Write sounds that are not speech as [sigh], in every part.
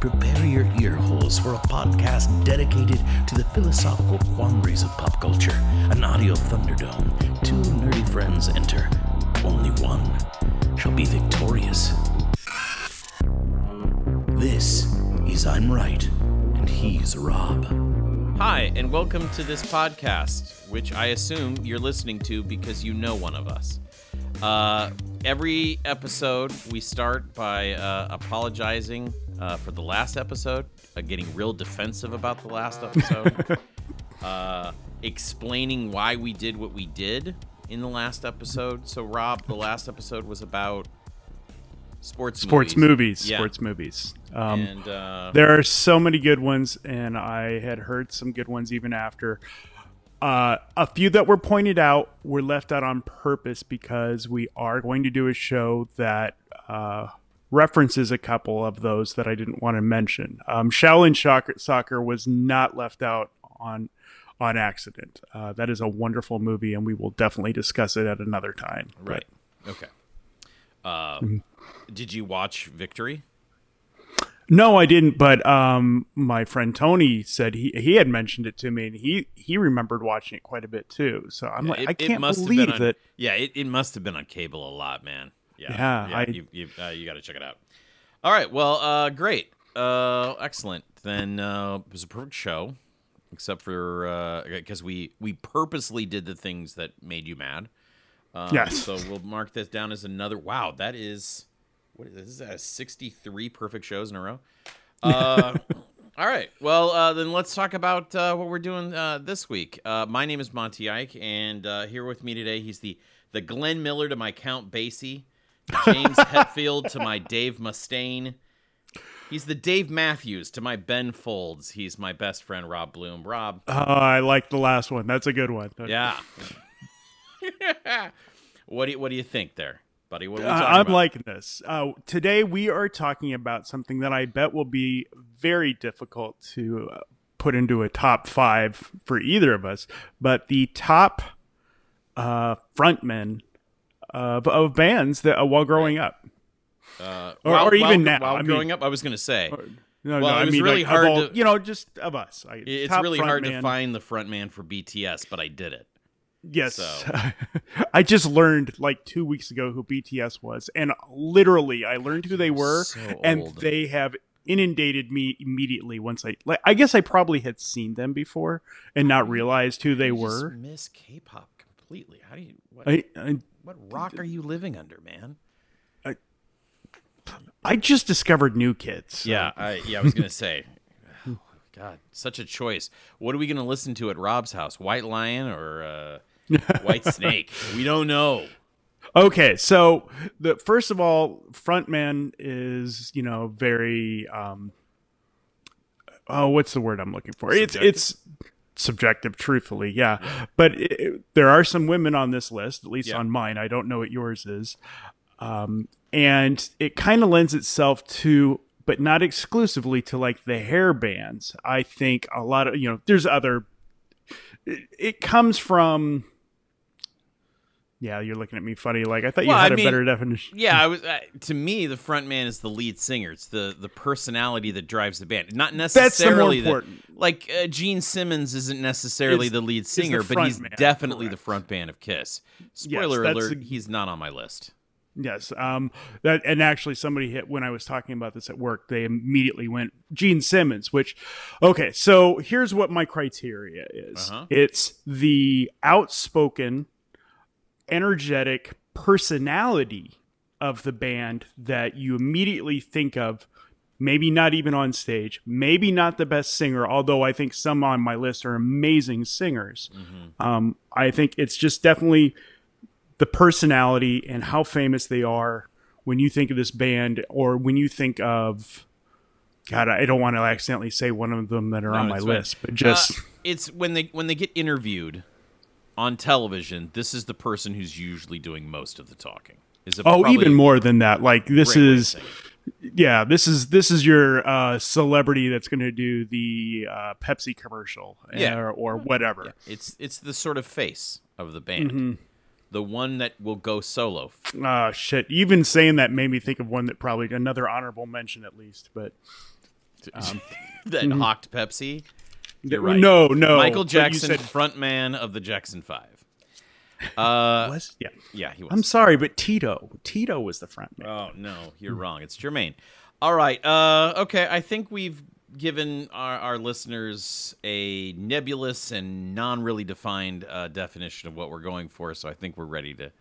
Prepare your ear holes for a podcast dedicated to the philosophical quandaries of pop culture. An audio thunderdome. Two nerdy friends enter. Only one shall be victorious. This is I'm Right, and he's Rob. Hi, and welcome to this podcast, which I assume you're listening to because you know one of us. Uh, every episode, we start by uh, apologizing uh, for the last episode, uh, getting real defensive about the last episode, [laughs] uh, explaining why we did what we did in the last episode. So, Rob, the last episode was about sports sports movies. movies yeah. sports movies. Um, and uh, there are so many good ones, and I had heard some good ones even after. Uh, a few that were pointed out were left out on purpose because we are going to do a show that uh, references a couple of those that I didn't want to mention. Um, Shaolin Soccer was not left out on on accident. Uh, that is a wonderful movie, and we will definitely discuss it at another time. Right. But, okay. Uh, mm-hmm. Did you watch Victory? No, I didn't. But um, my friend Tony said he he had mentioned it to me, and he he remembered watching it quite a bit too. So I'm yeah, like, it, I can't believe on, that. Yeah, it, it must have been on cable a lot, man. Yeah, yeah, yeah I, you you, uh, you got to check it out. All right, well, uh, great, uh, excellent. Then uh, it was a perfect show, except for because uh, we we purposely did the things that made you mad. Um, yes. So we'll mark this down as another. Wow, that is what is this? Sixty three perfect shows in a row. [laughs] Uh, all right. Well, uh, then let's talk about uh, what we're doing uh, this week. Uh, my name is Monty Ike, and uh, here with me today, he's the the Glenn Miller to my Count Basie, James [laughs] Hetfield to my Dave Mustaine. He's the Dave Matthews to my Ben Folds. He's my best friend Rob Bloom. Rob. Oh, I like the last one. That's a good one. Yeah. [laughs] what do you, what do you think there, buddy? What are we talking uh, I'm about? liking this. Uh, today we are talking about something that I bet will be very difficult to uh, put into a top five for either of us, but the top uh, frontmen of, of bands that uh, while growing up, uh, or, while, or, even while, now. While I growing up, I was going to say. Or, no, well, no, it was I mean, really like, hard all, to, you know, just of us. I, it's really hard man. to find the front man for BTS, but I did it. Yes, so. [laughs] I just learned like two weeks ago who BTS was, and literally, I learned who they were, so and they have inundated me immediately once I like. I guess I probably had seen them before and not realized who they were. miss K-pop completely. How do you? What, I, I, what rock are you living under, man? I, I just discovered new kids. So. Yeah, I, yeah, I was gonna say. [sighs] Oh, God, such a choice. What are we gonna listen to at Rob's house? White Lion or uh, White Snake? We don't know. Okay, so the first of all, frontman is you know very um, oh, what's the word I'm looking for? Subjective. It's it's subjective, truthfully, yeah. But it, there are some women on this list, at least yeah. on mine. I don't know what yours is, um, and it kind of lends itself to, but not exclusively to, like the hair bands. I think a lot of you know, there's other. It, it comes from yeah, you're looking at me funny. Like I thought well, you had I a mean, better definition. Yeah, I was. To me, the front man is the lead singer. It's the the personality that drives the band, not necessarily That's the, more important. Like uh, Gene Simmons isn't necessarily it's, the lead singer, the but he's man. definitely Correct. the front man of Kiss. Spoiler yes, alert: a, he's not on my list. Yes, um, that and actually somebody hit when I was talking about this at work. They immediately went Gene Simmons, which, okay, so here's what my criteria is. Uh-huh. It's the outspoken energetic personality of the band that you immediately think of maybe not even on stage maybe not the best singer although i think some on my list are amazing singers mm-hmm. um, i think it's just definitely the personality and how famous they are when you think of this band, or when you think of God, I don't want to accidentally say one of them that are No, on my fine. list, but just Uh, it's when they when they get interviewed on television. This is the person who's usually doing most of the talking. Is oh, even more than that. Like this great way to is yeah, this is this is your uh, celebrity that's going to do the uh, Pepsi commercial, Yeah. or, or whatever. It's it's the sort of face of the band, Mm-hmm. the one that will go solo. Ah, shit. Even saying that made me think of one that probably another honorable mention at least, but [laughs] that hawked Pepsi. You're right. No, no. Michael Jackson, said- frontman of the Jackson Five. Uh, was yeah. yeah, he was. I'm sorry, but Tito, Tito was the front man. Oh no, you're wrong. It's Jermaine. All right. Uh, okay. I think we've given our, our listeners a nebulous and non-really defined uh, definition of what we're going for. So I think we're ready to.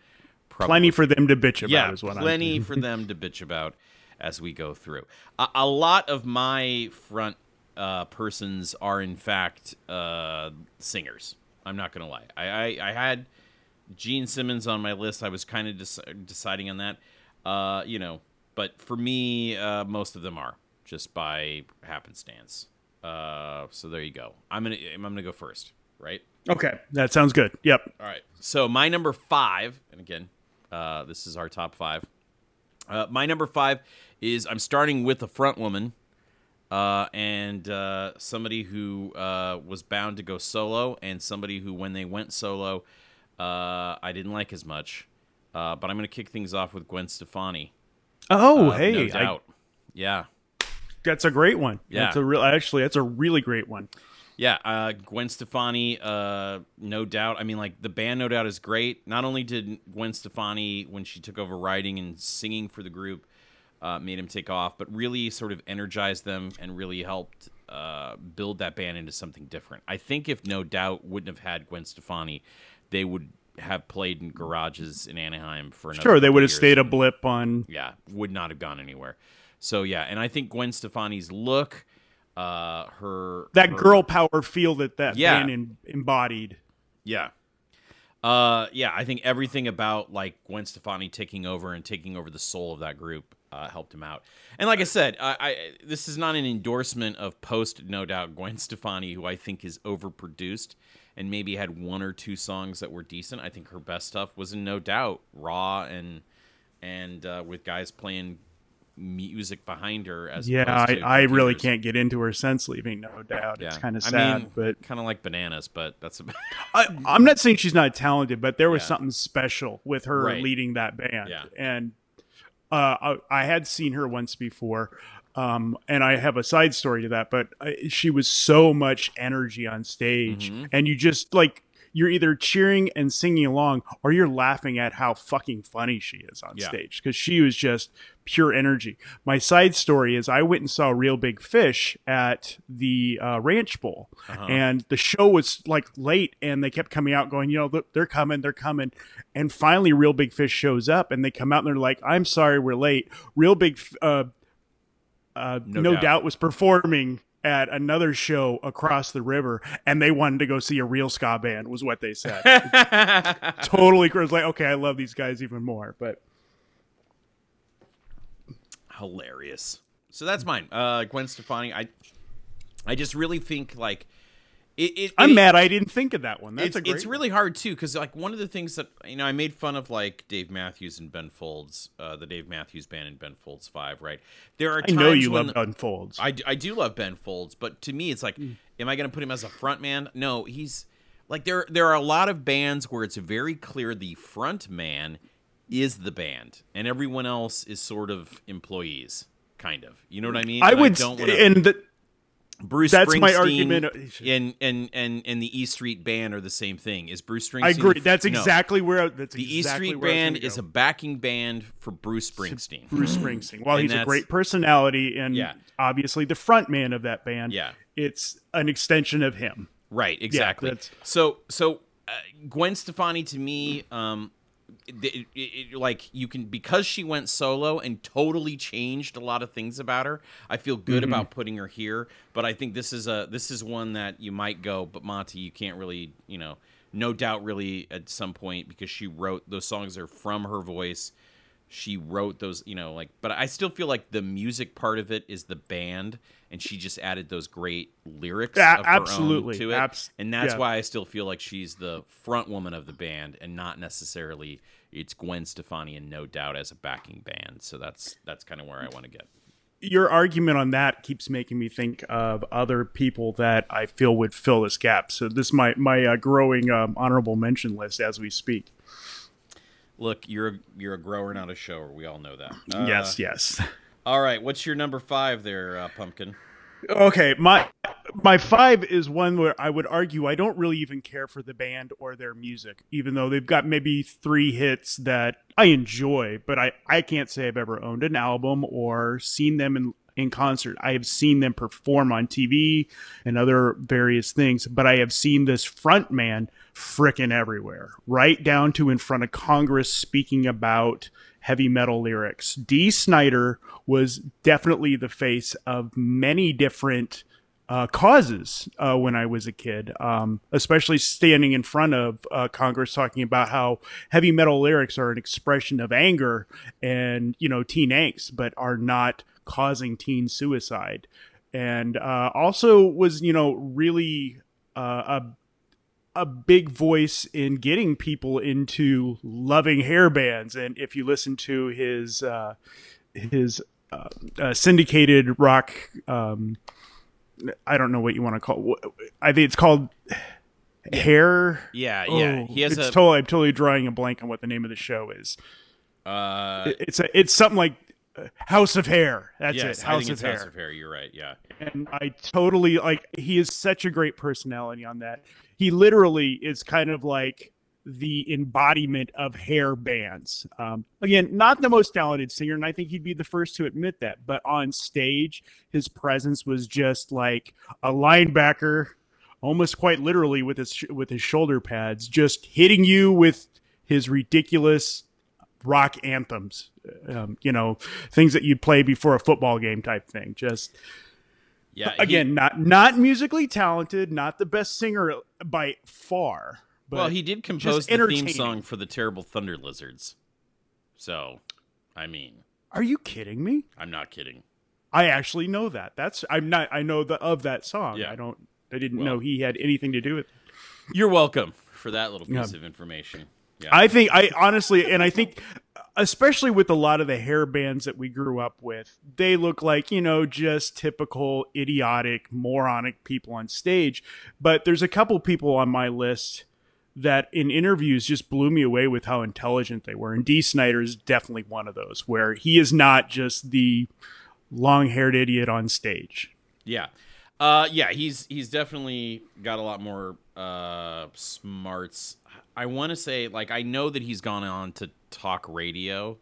Probably, Plenty for them to bitch about yeah, is what plenty I'm for them to [laughs] bitch about as we go through. A, a lot of my front uh, persons are in fact uh, singers. I'm not gonna lie. I, I, I had Gene Simmons on my list. I was kind of dec- deciding on that. Uh, you know, but for me, uh, most of them are just by happenstance. Uh, so there you go. I'm gonna I'm gonna go first, right? Okay, that sounds good. Yep. All right. So my number five, and again, uh, this is our top five. Uh, my number five is I'm starting with a front woman, uh, and uh, somebody who uh, was bound to go solo, and somebody who, when they went solo, uh, I didn't like as much. Uh, but I'm going to kick things off with Gwen Stefani. Oh, Uh, hey, no I- yeah. that's a great one. Yeah. That's a real. Actually, that's a really great one. Yeah, uh, Gwen Stefani, uh, no doubt. I mean, like the band, no doubt, is great. Not only did Gwen Stefani, when she took over writing and singing for the group, uh, made him take off, but really sort of energized them and really helped uh, build that band into something different. I think if No Doubt wouldn't have had Gwen Stefani, they would have played in garages in Anaheim for another. Sure, they would have stayed a blip on. yeah, would not have gone anywhere. So yeah, and I think Gwen Stefani's look, uh, her That her- girl power feel that that Yeah. band em- embodied. Yeah. Uh, yeah, I think everything about like Gwen Stefani taking over and taking over the soul of that group uh, helped him out. And like I said, I, I this is not an endorsement of post no doubt Gwen [laughs] Stefani, who I think is overproduced and maybe had one or two songs that were decent. I think her best stuff was in No Doubt, raw and and uh, with guys playing music behind her as Yeah, I, I really can't get into her since leaving. No doubt, it's kind of I sad, mean, but kind of like bananas, but that's about I, I'm not saying she's not talented, but there was Yeah. something special with her Right. leading that band. Yeah. And uh, I, I had seen her once before, um, and I have a side story to that. But uh, she was so much energy on stage, Mm-hmm. and you just like you're either cheering and singing along, or you're laughing at how fucking funny she is on Yeah. stage because she was just pure energy. My side story is I went and saw Reel Big Fish at the uh, Ranch Bowl, Uh-huh. and the show was like late, and they kept coming out going, you know, they're coming, they're coming, and finally, Reel Big Fish shows up, and they come out and they're like, I'm sorry, we're late. Reel Big, uh, uh, No no, Doubt. doubt. was performing. At another show across the river, and they wanted to go see a real ska band, was what they said. [laughs] totally crazy. Like, okay, I love these guys even more, but hilarious. So that's mine. Uh, Gwen Stefani. I, I just really think like it. it I'm it- mad I didn't think of that one. That's It's, a great. it's really hard too because like one of the things that you know I made fun of like Dave Matthews and Ben Folds, uh, the Dave Matthews band and Ben Folds Five, right? There are I know you love Ben Folds. I, I do love Ben Folds, but to me, it's like, am I going to put him as a front man? No, he's like there. There are a lot of bands where it's very clear the front man is the band, and everyone else is sort of employees, kind of. You know what I mean? I And would, don't wanna, and the, Bruce. that's my Springsteen argument. And and and and the E Street Band are the same thing. Is Bruce Springsteen? I agree. That's no. exactly where I- that's The E exactly Street I was Band is a backing band for Bruce Springsteen. Bruce Springsteen. While And he's a great personality and Yeah. obviously the front man of that band, Yeah. it's an extension of him. Right, exactly. that's- so, so uh, Gwen Stefani to me, um, it, it, it- like you can because she went solo and totally changed a lot of things about her. I feel good Mm-hmm. about putting her here, but I think this is a this is one that you might go, but Monty, you can't really, you know, no doubt, really at some point because she wrote those songs are from her voice. She wrote those, you know, like. But I still feel like the music part of it is the band, and she just added those great lyrics her absolutely. to it, Abs- and that's yeah. why I still feel like she's the front woman of the band, and not necessarily it's Gwen Stefani and No Doubt as a backing band. So that's that's kind of where I want to get. your argument on that keeps making me think of other people that I feel would fill this gap. So this is my my uh, growing um, honorable mention list as we speak. Look, you're a, you're a grower, not a shower. We all know that. Uh, yes, yes. [laughs] All right, what's your number five there, uh, Pumpkin? Okay, my my five is one where I would argue I don't really even care for the band or their music, even though they've got maybe three hits that I enjoy, but I, I can't say I've ever owned an album or seen them in in concert. I have seen them perform on TV and other various things, but I have seen this front man frickin' everywhere, right down to in front of Congress speaking about heavy metal lyrics. Dee Snider was definitely the face of many different uh, causes uh, when I was a kid, um, especially standing in front of uh, Congress talking about how heavy metal lyrics are an expression of anger and you know teen angst, but are not causing teen suicide. And uh, also was you know really uh, a a big voice in getting people into loving hair bands. And if you listen to his uh, his uh, uh, syndicated rock, um, I don't know what you want to call. I think it's called hair. Yeah, yeah. Oh, he has it's a. totally. I'm totally drawing a blank on what the name of the show is. uh, It's a, it's something like House of Hair. That's yes, it. House of Hair. House of Hair. You're right. Yeah. and I totally like he is such a great personality on that. He literally is kind of like the embodiment of hair bands. Um, again, not the most talented singer, and I think he'd be the first to admit that. But on stage, his presence was just like a linebacker, almost quite literally with his sh- with his shoulder pads, just hitting you with his ridiculous rock anthems. Um, you know, things that you'd play before a football game type thing. Just Yeah. he- again not not musically talented not the best singer by far but well, he did compose the theme song for the Terrible Thunder Lizards. So, I mean, are you kidding me I'm not kidding. i actually know that that's i'm not i know the of that song Yeah. i don't i didn't Well- know he had anything to do with it You're welcome for that little piece Yeah. of information. Yeah. i think i honestly and i think especially with a lot of the hair bands that we grew up with they look like you know just typical idiotic moronic people on stage but there's a couple people on my list that in interviews just blew me away with how intelligent they were. And Dee Snider is definitely one of those where he is not just the long haired idiot on stage. Yeah. Uh yeah, he's he's definitely got a lot more uh smarts. I want to say like I know that he's gone on to talk radio,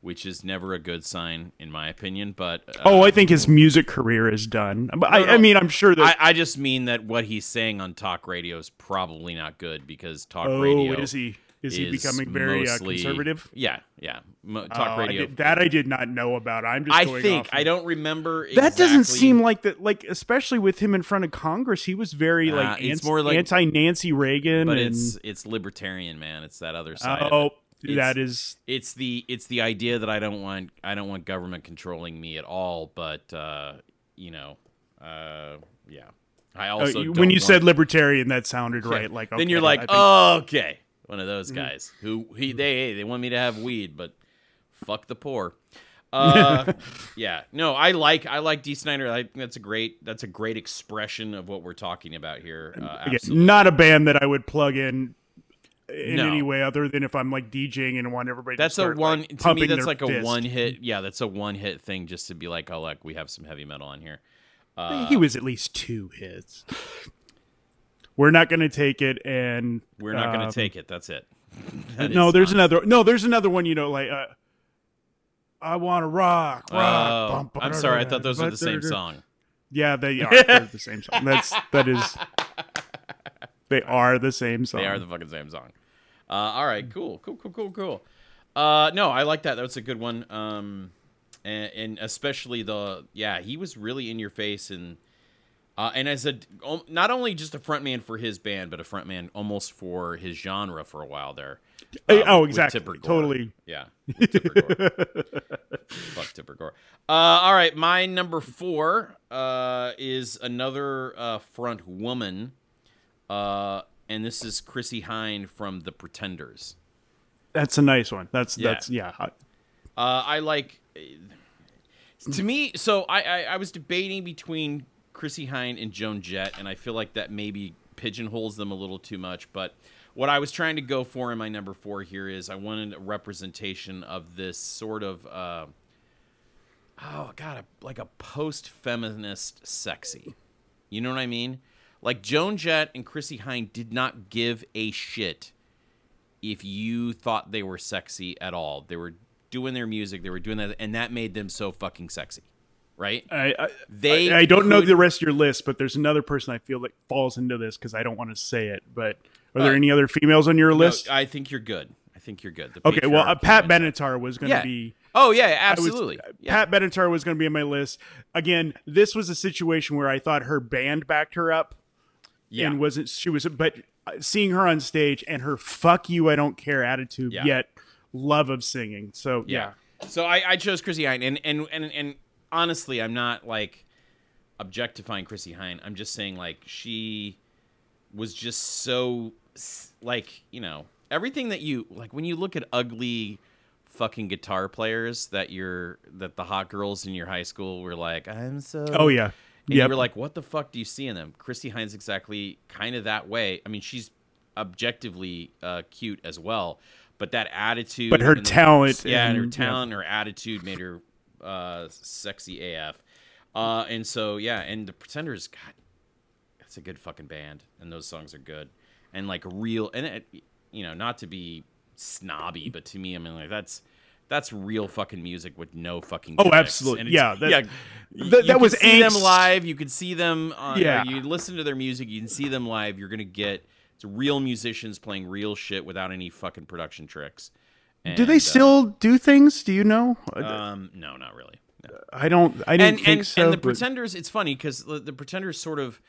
which is never a good sign in my opinion, but uh, Oh, I think his music career is done. But I, No, I mean, I'm sure that. I, I just mean that what he's saying on talk radio is probably not good because talk oh, radio is he? Is he becoming very uh, conservative? Yeah, yeah. Mo- Oh, talk I radio. did- that I did not know about. I'm just. I going think off I don't remember. That doesn't seem like that. Like especially with him in front of Congress, he was very Uh, like, it's anti- more like- anti Nancy Reagan. but and, it's it's libertarian, man. It's that other side. oh. It's- that is It's the it's the idea that I don't want I don't want government controlling me at all. But uh, you know, uh, yeah. I Oh, also you- when you want- said libertarian, that sounded right. Like then you're like, oh, okay, one of those Mm-hmm. guys who he they hey, they want me to have weed, but fuck the poor. [laughs] Uh, yeah, no, I like I like Dee Snider. I think that's a great that's a great expression of what we're talking about here. Uh, absolutely. not a band that I would plug in in No. any way other than if I'm like DJing and want everybody. That's to a one like, to me. That's like a one hit. Yeah, that's a one hit thing just to be like, oh, look, we have some heavy metal on here. Uh, he was at least two hits. We're not going to take it, and we're not going um, to take it. That's it. That No, there's not- another. No, there's another one. You know, like uh, I want to rock, rock. Oh, bum, bum, I'm sorry. I thought those were the same song. Yeah, they [laughs] are. They're the same song. That's that is. [laughs] They are the same song. They are the fucking same song. Uh, all right, cool, cool, cool, cool, cool. Uh, no, I like that. That's a good one. Um, and, and especially the yeah, he was really in your face, and Uh, and as a not only just a frontman for his band, but a frontman almost for his genre for a while there. Uh, oh, exactly. Totally. Yeah. [laughs] Fuck Tipper Gore. Uh, all right, my number four uh, is another uh, front woman, uh, and this is Chrissie Hynde from The Pretenders. That's a nice one. That's yeah. that's yeah. Uh, I like. To me, so I, I I was debating between Chrissie Hynde and Joan Jett, and I feel like that maybe pigeonholes them a little too much. But what I was trying to go for in my number four here is I wanted a representation of this sort of uh, oh god, a, like a post-feminist sexy. You know what I mean? Like Joan Jett and Chrissie Hynde did not give a shit if you thought they were sexy at all. They were doing their music, they were doing that, and that made them so fucking sexy right? I I, they I, I don't could, know the rest of your list, but there's another person I feel that falls into this because I don't want to say it. But are uh, there any other females on your no, list? I think you're good. I think you're good. okay, well, uh, Pat Benatar was going to yeah. be. Oh yeah, absolutely. Was, yeah. Pat Benatar was going to be on my list. Again, this was a situation where I thought her band backed her up. Yeah. And wasn't she was but seeing her on stage and her fuck you I don't care attitude yeah. yet love of singing. So yeah. yeah. So I, I chose Chrissie Hynde and, and and and honestly, I'm not like objectifying Chrissie Hynde. I'm just saying like she was just so like you know everything that you like when you look at ugly fucking guitar players that you're that the hot girls in your high school were like I'm so oh yeah yeah you were like what the fuck do you see in them Chrissie Hynde exactly kind of that way I mean she's objectively uh, cute as well but that attitude but her talent the, yeah and, her talent yeah. her attitude made her uh, sexy AF. Uh, and so yeah, and the Pretenders, God, that's a good fucking band, and those songs are good, and like real, and it, you know, not to be snobby, but to me, I mean, like that's that's real fucking music with no fucking. Oh, absolutely, yeah, that, yeah. That, that was see angst. them live. You could see them. On, yeah, you listen to their music. You can see them live. You're gonna get it's real musicians playing real shit without any fucking production tricks. And, do they uh, still uh, do things? Do you know? Um, no, not really. No. I don't. I didn't and, think and, so. And the but... Pretenders, it's funny because the, the, Pretenders sort of.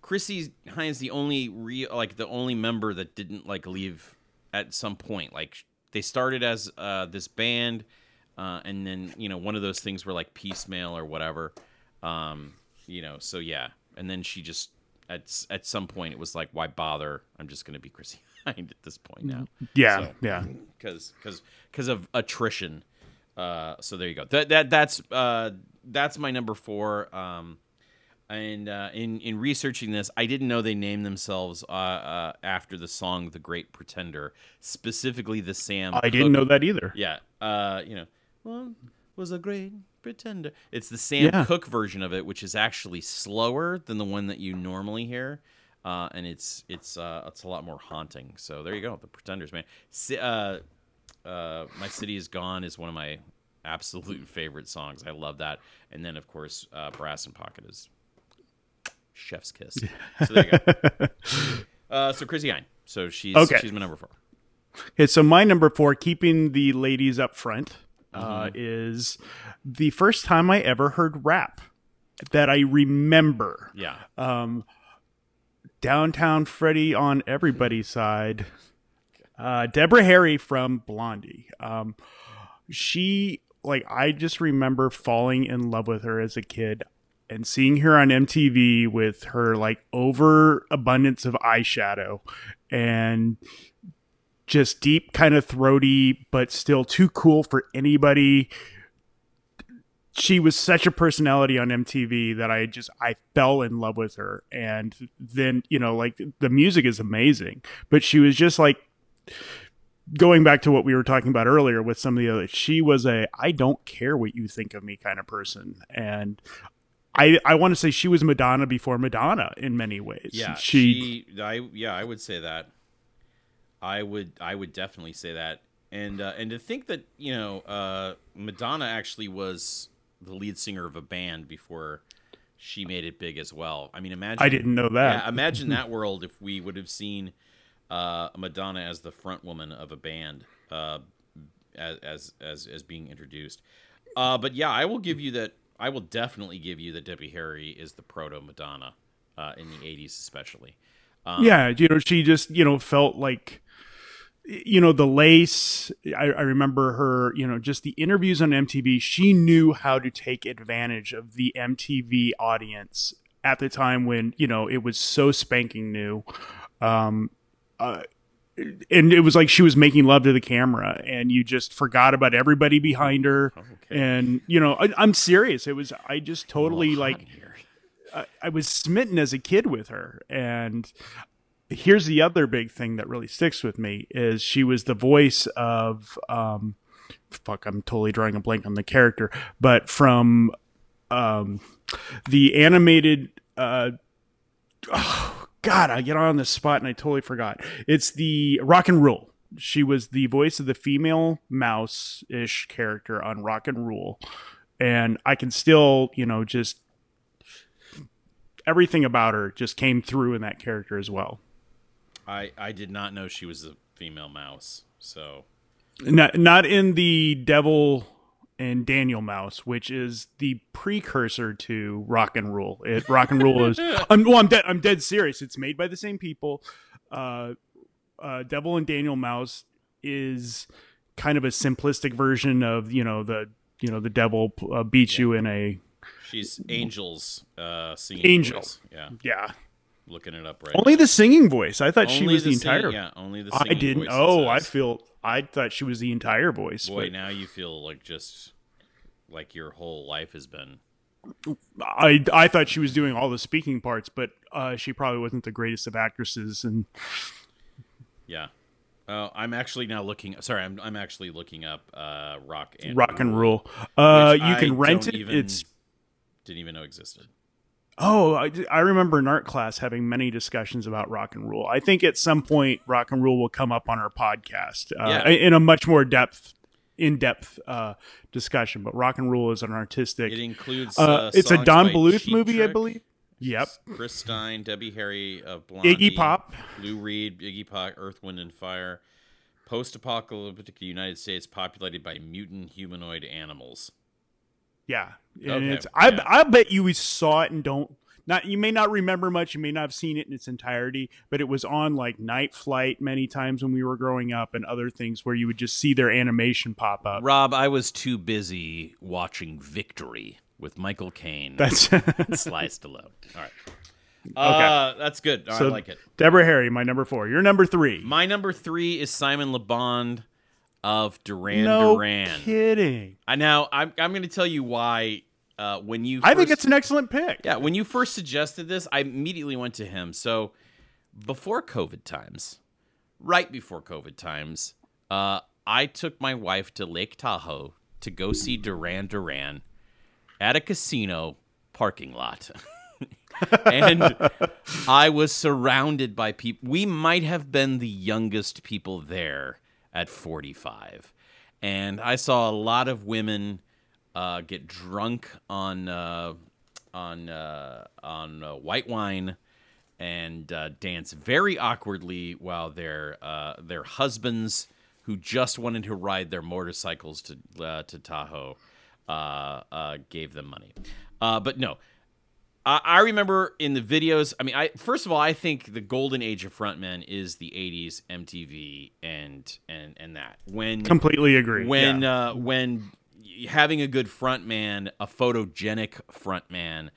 Chrissie Hynde's the only real, like the only member that didn't like leave at some point. Like they started as uh, this band, uh, and then you know one of those things were like piecemeal or whatever. Um, you know, so yeah, and then she just at at some point it was like, why bother? I'm just gonna be Chrissie At this point now. Yeah, so, yeah, because because because of attrition. Uh, so there you go. That that that's uh, that's my number four. Um, and uh, in in researching this, I didn't know they named themselves uh, uh, after the song "The Great Pretender," specifically the Sam. I Cooke. didn't know that either. Yeah, uh, you know, well, was a great pretender. It's the Sam yeah. Cooke version of it, which is actually slower than the one that you normally hear uh, and it's it's uh, it's a lot more haunting. So there you go, the Pretenders, man. uh, uh, my city is gone is one of my absolute [laughs] favorite songs. I love that. And then of course, uh, Brass in Pocket is Chef's Kiss. So there you go. [laughs] uh, so Chrissie Hynde. So she's okay. she's my number four. Okay, so my number four, keeping the ladies up front, uh, mm-hmm. is the first time I ever heard rap that I remember. Yeah. Um, Downtown Freddie on everybody's side. Uh, Deborah Harry from Blondie. Um, she like I just remember falling in love with her as a kid and seeing her on MTV with her like overabundance of eyeshadow and just deep kind of throaty but still too cool for anybody she was such a personality on MTV that I just I fell in love with her. And then you know like the music is amazing. But she was just like going back to what we were talking about earlier with some of the other she was a I don't care what you think of me kind of person. And I I want to say she was Madonna before Madonna in many ways. Yeah she, she I yeah I would say that. I would I would definitely say that. And uh, and to think that you know uh, Madonna actually was the lead singer of a band before she made it big as well. I mean, imagine I didn't know that. Yeah, imagine [laughs] that world if we would have seen uh, Madonna as the front woman of a band uh, as, as as as being introduced. Uh, but yeah, I will give you that. I will definitely give you that Debbie Harry is the proto Madonna uh, in the '80s, especially. Um, yeah, you know, she just you know felt like you know the lace I, I, remember her you know just the interviews on mtv she knew how to take advantage of the mtv audience at the time when you know it was so spanking new. Um uh, and it was like she was making love to the camera and you just forgot about everybody behind her. Okay. and you know I, am serious. It was i just totally like I, I was smitten as a kid with her. And here's the other big thing that really sticks with me is she was the voice of um fuck i'm totally drawing a blank on the character but from um the animated uh oh, god i get on the spot and i totally forgot. It's the rock and rule. She was the voice of the female mouse ish character on rock and rule. And i can still you know just everything about her just came through in that character as well I I did not know she was a female mouse. So not not in the Devil and Daniel Mouse, which is the precursor to Rock and Rule. It Rock and Rule is [laughs] I'm well, I'm dead I'm dead serious. It's made by the same people. Uh, uh, Devil and Daniel Mouse is kind of a simplistic version of you know the you know the devil uh, beats yeah. you in a. She's angels uh, singing. Angels, yeah, yeah looking it up right. Only now. the singing voice. I thought only she was the, the entire. Singing, yeah, only the. Singing voice. I didn't. Oh, I feel. I thought she was the entire voice. Boy, but... now you feel like just like your whole life has been. I I thought she was doing all the speaking parts, but uh, she probably wasn't the greatest of actresses. And yeah, Oh, I'm actually now looking. Sorry, I'm I'm actually looking up uh, rock and rock and rule. Uh, you can rent it. Even, it's didn't even know existed. Oh, I, I remember in art class having many discussions about Rock and Rule. I think at some point Rock and Rule will come up on our podcast uh, yeah. in a much more depth, in depth uh, discussion. But Rock and Rule is an artistic. It includes. Uh, uh it's a Don Bluth Cheap movie, Trick, I believe. Yep. Chris Stein, Debbie Harry of Blondie, Iggy Pop, Lou Reed, Iggy Pop, Earth, Wind and Fire. Post-apocalyptic United States populated by mutant humanoid animals. Yeah, and okay. it's I yeah. I bet you we saw it and don't not you may not remember much, you may not have seen it in its entirety, but it was on like Night Flight many times when we were growing up and other things where you would just see their animation pop up. Rob, I was too busy watching Victory with Michael Caine. That's [laughs] Sly Stallone. All right. [laughs] Uh, okay. that's good. so, I like it. Deborah Harry, my number four. Your number three. My number three is Simon Le Bon of Duran Duran. no Duran. Kidding. I now I'm I'm going to tell you why. Uh, when you, first, I think it's an excellent pick. Yeah, when you first suggested this, I immediately went to him. So before COVID times, right before COVID times, uh, I took my wife to Lake Tahoe to go see Duran Duran at a casino parking lot. [laughs] and I was surrounded by people. We might have been the youngest people there at 45. And I saw a lot of women uh, get drunk on uh, on uh, on uh, white wine and uh, dance very awkwardly while their uh, their husbands who just wanted to ride their motorcycles to to Tahoe gave them money. but no, I remember in the videos. I mean, I first of all, I think the golden age of frontmen is the '80s MTV and and and that when completely agree. When yeah. uh, when having a good frontman, a photogenic frontman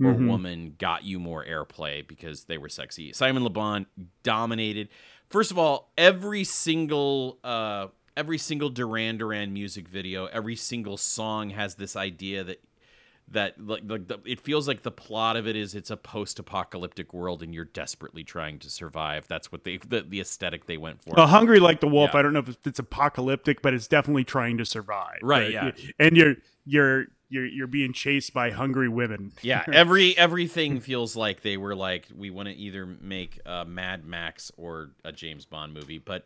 or mm-hmm. woman, got you more airplay because they were sexy. Simon Le Bon dominated. First of all, every single uh, every single Duran Duran music video, every single song has this idea that that like, like the, it feels like the plot of it is it's a post-apocalyptic world and you're desperately trying to survive. That's what they the, the aesthetic they went for. Well, hungry like the wolf yeah. i don't know if it's apocalyptic but it's definitely trying to survive. Right yeah. and you're you're you're you're being chased by hungry women. Yeah [laughs] every everything feels like they were like we want to either make a mad max or a james bond movie but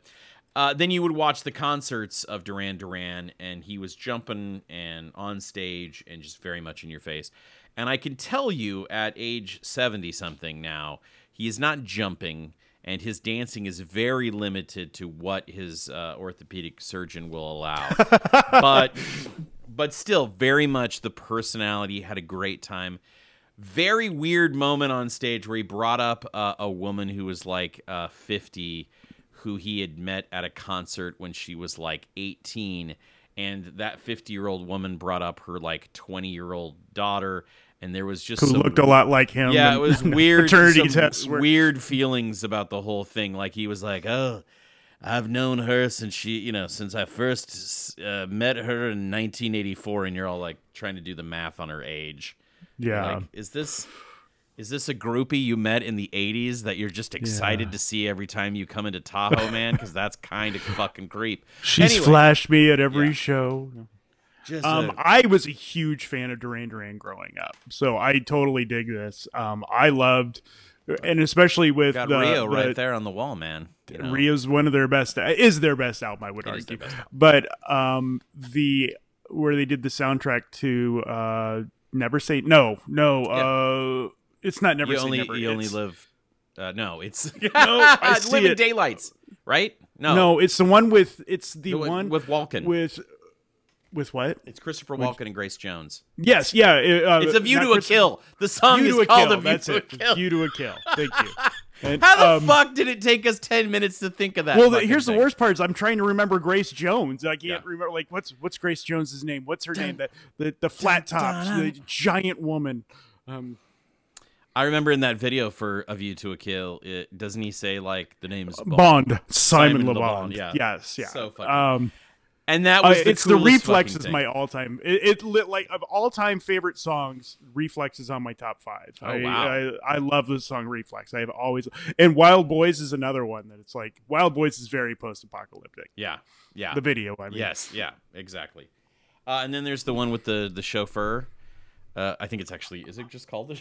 uh, then you would watch the concerts of Duran Duran, and he was jumping and on stage and just very much in your face. And I can tell you at age 70 something now, he is not jumping, and his dancing is very limited to what his uh, orthopedic surgeon will allow. [laughs] but but still very much the personality. Had a great time. Very weird moment on stage where he brought up uh, a woman who was like uh, 50, who he had met at a concert when she was like 18, and that 50 year old woman brought up her like 20 year old daughter, and there was just Who some looked a lot like him. yeah, it was [laughs] weird. Paternity tests. were- weird feelings about the whole thing. Like he was like, "Oh, I've known her since she, you know, since I first uh, met her in 1984," and you're all like trying to do the math on her age. Yeah. Like, is this is this a groupie you met in the 80s that you're just excited Yeah. to see every time you come into Tahoe, [laughs] man? Because that's kind of fucking creep. She's Anyway, flashed me at every Yeah. show. Just Um, a- I was a huge fan of Duran Duran growing up, so I totally dig this. Um, I loved, and especially with got the, Rio the- right there on the wall, man. You know? Rio's one of their best. Is their best album, I would It is their argue. But um, the where they did the soundtrack to uh, Never Say No, no, uh, it's not Never you only Never. you only it's- live. Uh, no, it's [laughs] [laughs] I [laughs] see Living it. Daylights, right? No, No, it's the one with it's the The one with Walken. with with what? it's Christopher Walken and Grace Jones. Yes, yeah. it, Uh, It's a view to a kill. The song View is to a called kill. a view That's to a kill. View to a kill. Thank you. And, How the um, fuck did it take us ten minutes to think of that? Well, the, here's the worst part: is I'm trying to remember Grace Jones. I can't Yeah. remember like what's what's Grace Jones's name? What's her name? The the, the flat tops, the giant woman. Um, I remember in that video for A View to a Kill, it, doesn't he say like the name's Bond? Bond, Simon, Simon Le Le Bond. Bon, yeah. Yes, yeah. So fucking- um, And that uh, was the it's the Reflex is my all time. It, it like of all time favorite songs. Reflex is on my top five. Oh, I, wow. I I love the song Reflex. I have always and Wild Boys is another one that it's like Wild Boys is very post apocalyptic. Yeah, yeah. The video, I mean. Yes, yeah, exactly. Uh, and then there's the one with the the chauffeur. Uh, I think it's actually is it just called the?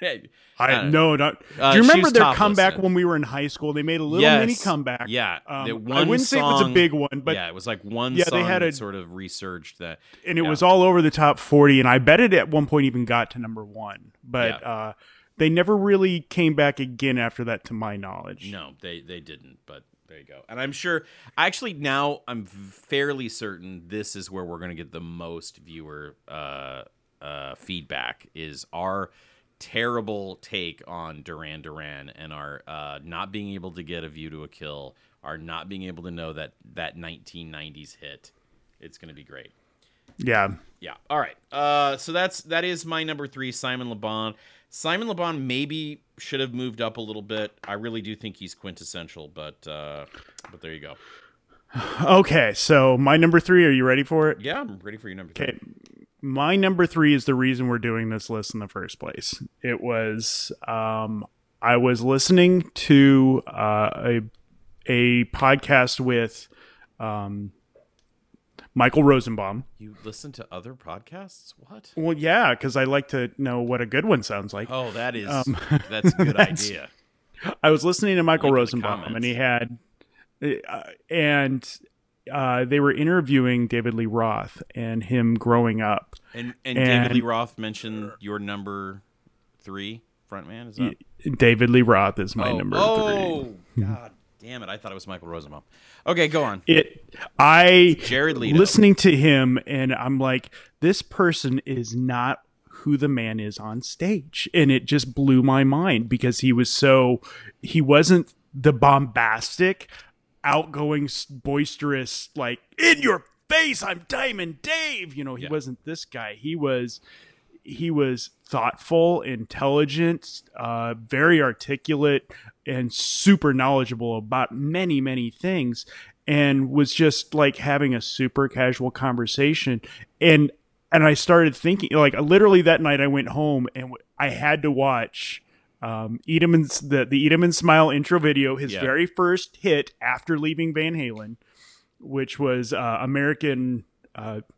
[laughs] I Uh, no, not. uh, do you remember their comeback it. when we were in high school? They made a little Yes. mini comeback. Yeah, Um, the I wouldn't say it was a big one, but yeah, it was like one Yeah, song they had a- sort of resurged that. and it yeah. was all over the top 40 and i bet it at one point even got to number one but Yeah. uh, they never really came back again after that to my knowledge No, they they didn't, but there you go. And I'm sure actually now I'm fairly certain this is where we're going to get the most viewer uh uh feedback is our terrible take on Duran Duran and our uh not being able to get a view to a kill, our not being able to know that that 1990s hit. It's going to be great. yeah Yeah. All right. Uh, so that's that is my number three, Simon Le Bon. Simon Le Bon maybe should have moved up a little bit. I really do think he's quintessential, but uh, but there you go. [sighs] okay so my number three are you ready for it Yeah, I'm ready for your number three. okay my number three is the reason we're doing this list in the first place it was um, i was listening to uh, a, a podcast with um, michael rosenbaum You listen to other podcasts? What? well yeah because i like to know what a good one sounds like Oh, that is Um, [laughs] that's a good [laughs] that's- idea. I was listening to Michael Rosenbaum, and he had, uh, and uh, they were interviewing David Lee Roth and him growing up. And and, And- David Lee Roth mentioned your number three frontman. Is that? David Lee Roth is my oh, number three. oh God damn it! I thought it was Michael Rosenbaum. Okay, go on. It, I Jared Leto. listening to him, and I'm like, this person is not who the man is on stage, and it just blew my mind because he was so, he wasn't the bombastic, outgoing, boisterous, like in your face, I'm Diamond Dave. You know, he Yeah. wasn't this guy. He was he was thoughtful, intelligent, uh, very articulate, and super knowledgeable about many, many things, and was just like having a super casual conversation. And and I started thinking, like literally that night, I went home and I had to watch um, Edelman's the the Eat 'Em and Smile intro video, his Yeah. very first hit after leaving Van Halen, which was uh, American. Uh, [laughs]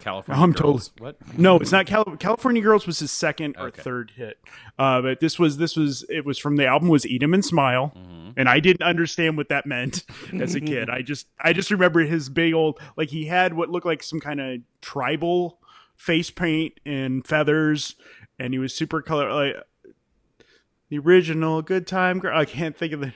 California I'm Girls. What? No, it's not Cal- California Girls was his second or Okay. third hit. Uh, but this was this was it was from the album was Eat 'em and Smile, Mm-hmm. and I didn't understand what that meant [laughs] as a kid. I just I just remember his big old like he had what looked like some kind of tribal face paint and feathers, and he was super color like the original Good Time Girl. I can't think of the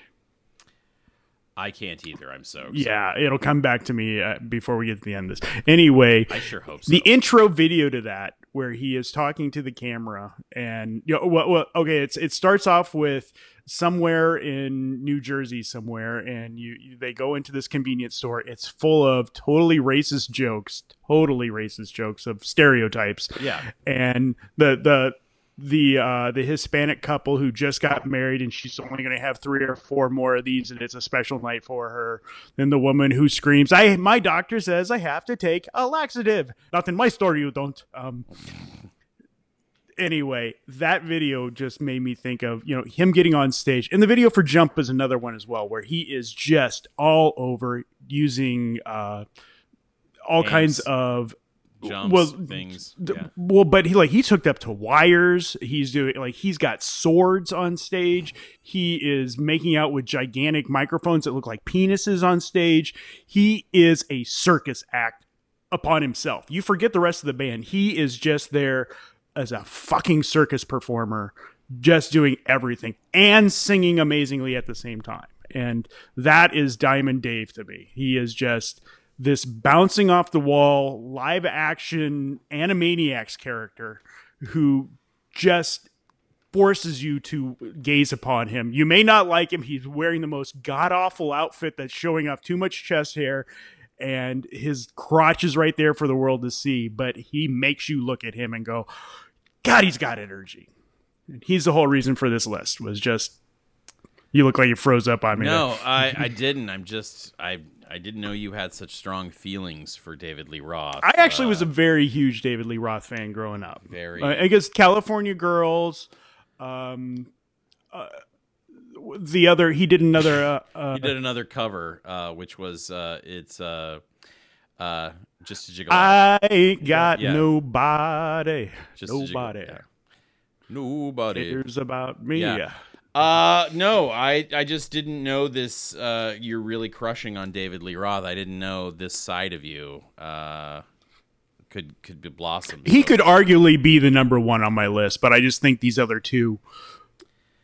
I can't either. I'm so excited. Yeah, it'll come back to me uh, before we get to the end of this. Anyway, I sure hope so. the intro video to that where he is talking to the camera and you know well, well okay it's it starts off with somewhere in New Jersey somewhere and you, you they go into this convenience store it's full of totally racist jokes totally racist jokes of stereotypes Yeah. and the the the uh the Hispanic couple who just got married and she's only going to have 3 or 4 more of these and it's a special night for her. Then the woman who screams I my doctor says I have to take a laxative. Not in my store you don't. Um anyway that video just made me think of you know him getting on stage. And the video for jump is another one as well where he is just all over using uh all Amps. kinds of Jumps, well, things. D- Yeah. Well, but he like he's hooked up to wires. He's doing like he's got swords on stage. He is making out with gigantic microphones that look like penises on stage. He is a circus act upon himself. You forget the rest of the band. He is just there as a fucking circus performer, just doing everything and singing amazingly at the same time. And that is Diamond Dave to me. He is just this bouncing off the wall live action animaniacs character who just forces you to gaze upon him. You may not like him. He's wearing the most god awful outfit that's showing off too much chest hair and his crotch is right there for the world to see, but he makes you look at him and go, God, he's got energy. And he's the whole reason for this list was just you look like you froze up on me. No, [laughs] I, I didn't. I'm just I I didn't know you had such strong feelings for David Lee Roth. I actually Uh, was a very huge David Lee Roth fan growing up. Very. Uh, I guess California Girls. Um, uh, the other he did another. Uh, uh, [laughs] he did another cover, uh, which was uh, it's uh, uh, just a jiggle. I ain't got Yeah. nobody. just nobody yeah. Nobody. cares about me. Yeah. Uh no, I I just didn't know this uh you're really crushing on David Lee Roth. I didn't know this side of you uh could could be blossomed. He could arguably be the number one on my list, but I just think these other two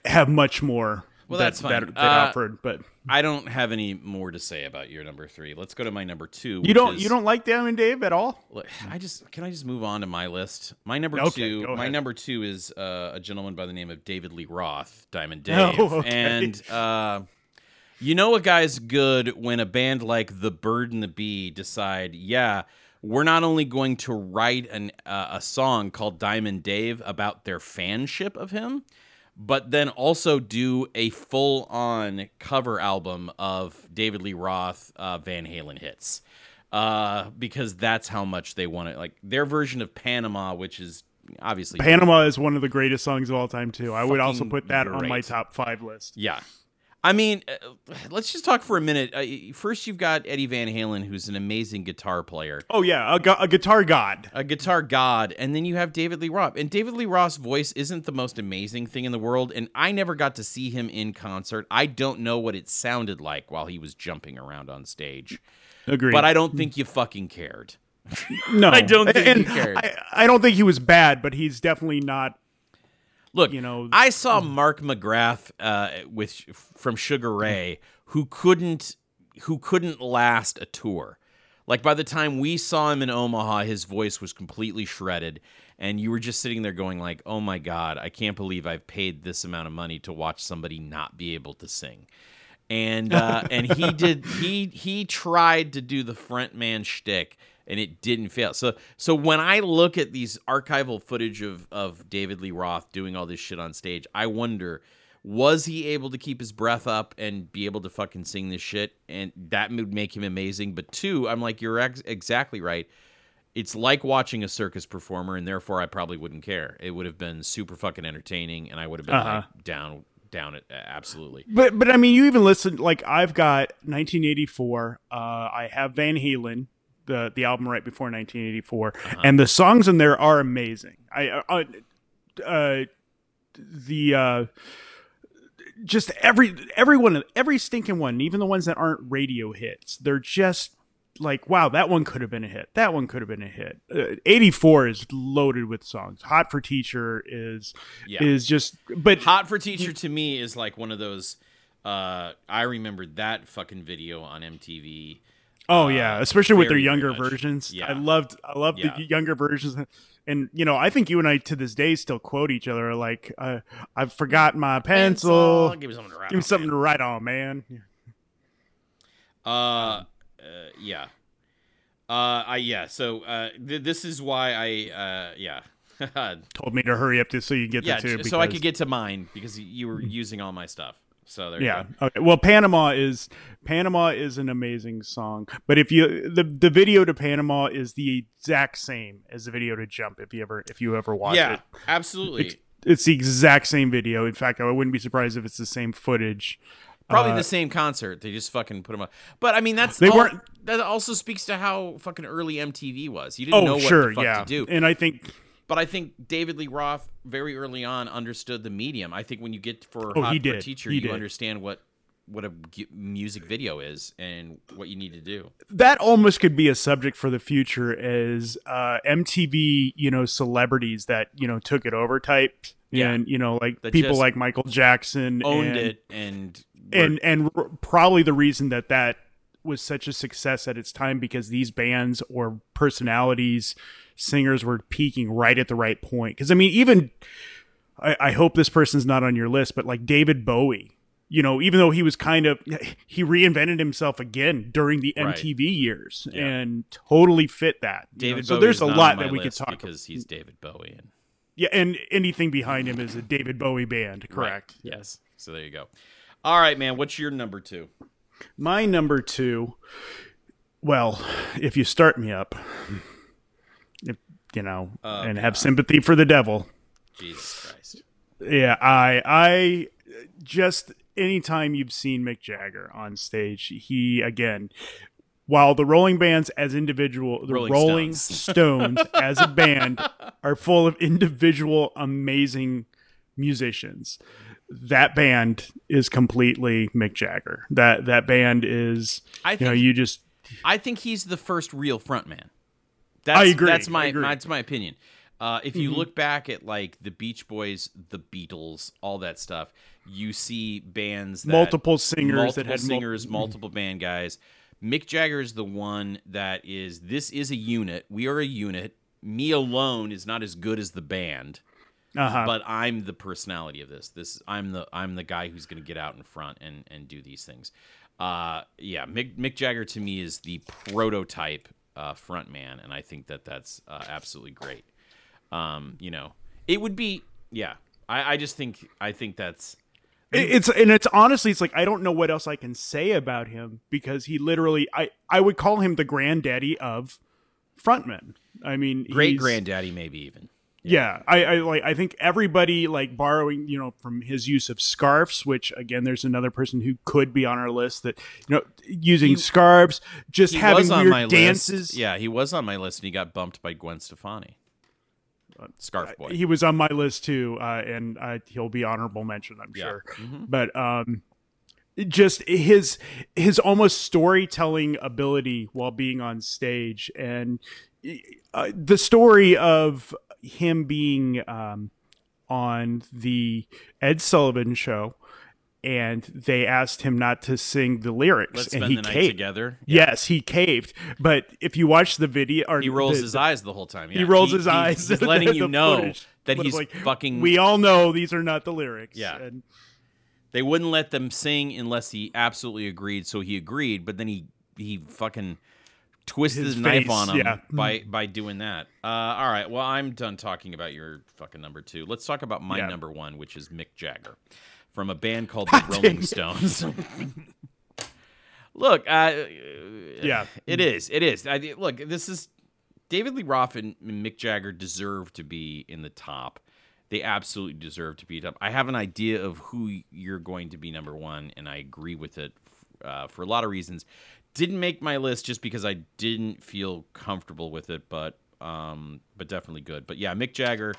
have much more. Well, that, that's fine. That, that Uh, offered, but I don't have any more to say about your number 3. Let's go to my number 2. you don't is- you don't like Diamond Dave at all. I just can I just move on to my list. My number Okay, two, my ahead. number two is uh, a gentleman by the name of David Lee Roth, Diamond [laughs] Oh, Dave, okay. and uh, you know a guy's good when a band like the Bird and the Bee decide, yeah, we're not only going to write an uh, a song called Diamond Dave about their fanship of him, but then also do a full on cover album of David Lee Roth uh, Van Halen hits. Uh, because that's how much they want it. Like their version of Panama, which is obviously Panama is one of the greatest songs of all time too. I would also put that on my top five list. Yeah. I mean, uh, [sighs] let's just talk for a minute. Uh, first, you've got Eddie Van Halen, who's an amazing guitar player. Oh yeah, a, gu- a guitar god. a guitar god, and then you have David Lee Roth. And David Lee Roth's voice isn't the most amazing thing in the world, and I never got to see him in concert. I don't know what it sounded like while he was jumping around on stage, Agreed. but I don't think you fucking cared. [laughs] no, I don't think and he cared. I, I don't think he was bad, but he's definitely not. Look, You know- I saw Mark McGrath uh, with from Sugar Ray, who couldn't who couldn't last a tour. Like by the time we saw him in Omaha, his voice was completely shredded, and you were just sitting there going like, "Oh my god, I can't believe I've paid this amount of money to watch somebody not be able to sing." And uh, and he did [laughs] he he tried to do the front man shtick, and it didn't fail. So so when I look at these archival footage of of David Lee Roth doing all this shit on stage, I wonder was he able to keep his breath up and be able to fucking sing this shit? And that would make him amazing. But two, I'm like, you're ex- exactly right. It's like watching a circus performer, and therefore I probably wouldn't care. It would have been super fucking entertaining, and I would have been Uh-huh. like down down it absolutely. But but I mean, you even listen. Like I've got 1984. Uh, I have Van Halen, the the album right before 1984, Uh-huh. and the songs in there are amazing. I uh, uh, the uh, just every everyone every stinking one, even the ones that aren't radio hits, they're just like wow, that one could have been a hit. That one could have been a hit. Uh, 84 is loaded with songs. Hot for Teacher is Yeah. is just but Hot for Teacher to me is like one of those Uh, I remember that fucking video on MTV. Oh yeah, especially with their younger much. versions. Yeah. I loved I loved Yeah. the younger versions. And you know, I think you and I to this day still quote each other like, uh, "I've forgotten my pencil. Give me something to write. Give me on, something man. to write on, man." [laughs] Uh, uh, yeah. Uh, I yeah. So uh, th- this is why I uh, yeah. [laughs] Told me to hurry up to so you can get yeah, the two. so I could get to mine because you were using all my stuff. So there you Yeah. Okay. Well, Panama is Panama is an amazing song, but if you the the video to Panama is the exact same as the video to Jump. If you ever if you ever watch Yeah, it, absolutely. it's, it's the exact same video. In fact, I wouldn't be surprised if it's the same footage. Probably Uh, the same concert. They just fucking put them up. But I mean, that's They all- weren't- That also speaks to how fucking early MTV was. You didn't Oh, know what sure, the fuck yeah. to do. And I think But I think David Lee Roth very early on understood the medium. I think when you get for Oh, Hot for. Teacher, He you did. understand what what a music video is and what you need to do. that almost could be a subject for the future as uh, MTV, you know, celebrities that you know took it over type, Yeah. and you know, like That people like Michael Jackson Owned and, it and and and r- probably the reason that that was such a success at its time because these bands or personalities singers were peaking right at the right point because i mean even I, I hope this person's not on your list but like david bowie you know even though he was kind of [laughs] he reinvented himself again during the Right. mtv years Yeah. and totally fit that? David so there's a lot that we could talk about because he's David Bowie and yeah and anything behind him is a david bowie band correct Right. Yes. So there you go. All right, man. What's your number two? My number two, well, if you start me up, you know, Oh, and have sympathy for the devil, Jesus Christ. yeah, I, I just anytime you've seen Mick Jagger on stage, he again, while the Rolling Bands as individual, the Rolling Rolling, Stones. [laughs] Stones as a band are full of individual amazing musicians. That band is completely Mick Jagger. That that band is I you know think you just I think he's the first real frontman. That's, I agree, That's my agree. Mm-hmm. that's my opinion. Uh, if you look back at like the Beach Boys, the Beatles, all that stuff, you see bands that, multiple singers multiple that had mul- singers, multiple band guys. Mick Jagger is the one that is. This is a unit. We are a unit. Me alone is not as good as the band, uh-huh. but I'm the personality of this. This I'm the I'm the guy who's going to get out in front and and do these things. Uh, yeah, Mick Mick Jagger to me is the prototype uh, front man, and I think that that's uh, absolutely great. Um, you know, it would be yeah. I, I just think I think that's It- it's and it's honestly it's like I don't know what else I can say about him because he literally I I would call him the granddaddy of frontmen. I mean, great granddaddy, maybe even. Yeah, I, I like. I think everybody like borrowing, you know, from his use of scarves. Which again, there's another person who could be on our list that you know using He- scarves, just having weird my dances. list. Yeah, he was on my list, and he got bumped by Gwen Stefani. Scarf boy. he was on my list too, uh, and uh, he'll be honorable mention, I'm Yeah. sure. Mhm. But um, just his his almost storytelling ability while being on stage, and uh, the story of him being um, on the Ed Sullivan show. And they asked him not to sing the lyrics, Let's and spend he the night caved. together. Yes, he caved. But if you watch the video, or He rolls the- his eyes the whole time. Yeah. he rolls his eyes. He's letting [laughs] you The know footage that he's like, fucking. We all know these are not the lyrics. Yeah. And they wouldn't let them sing unless he absolutely agreed. So he agreed, but then he he fucking twisted his, His knife face, on him yeah. by by doing that. Uh, all right, well I'm done talking about your fucking number two. Let's talk about my Yeah. number one, which is Mick Jagger from a band called [laughs] the Rolling Stones. [laughs] Look, uh, Yeah. it is. It is. I, look, this is David Lee Roth and Mick Jagger deserve to be in the top. They absolutely deserve to be top. I have an idea of who you're going to be number one, and I agree with it uh, for a lot of reasons. Didn't make my list just because I didn't feel comfortable with it, but um, but definitely good. But yeah, Mick Jagger,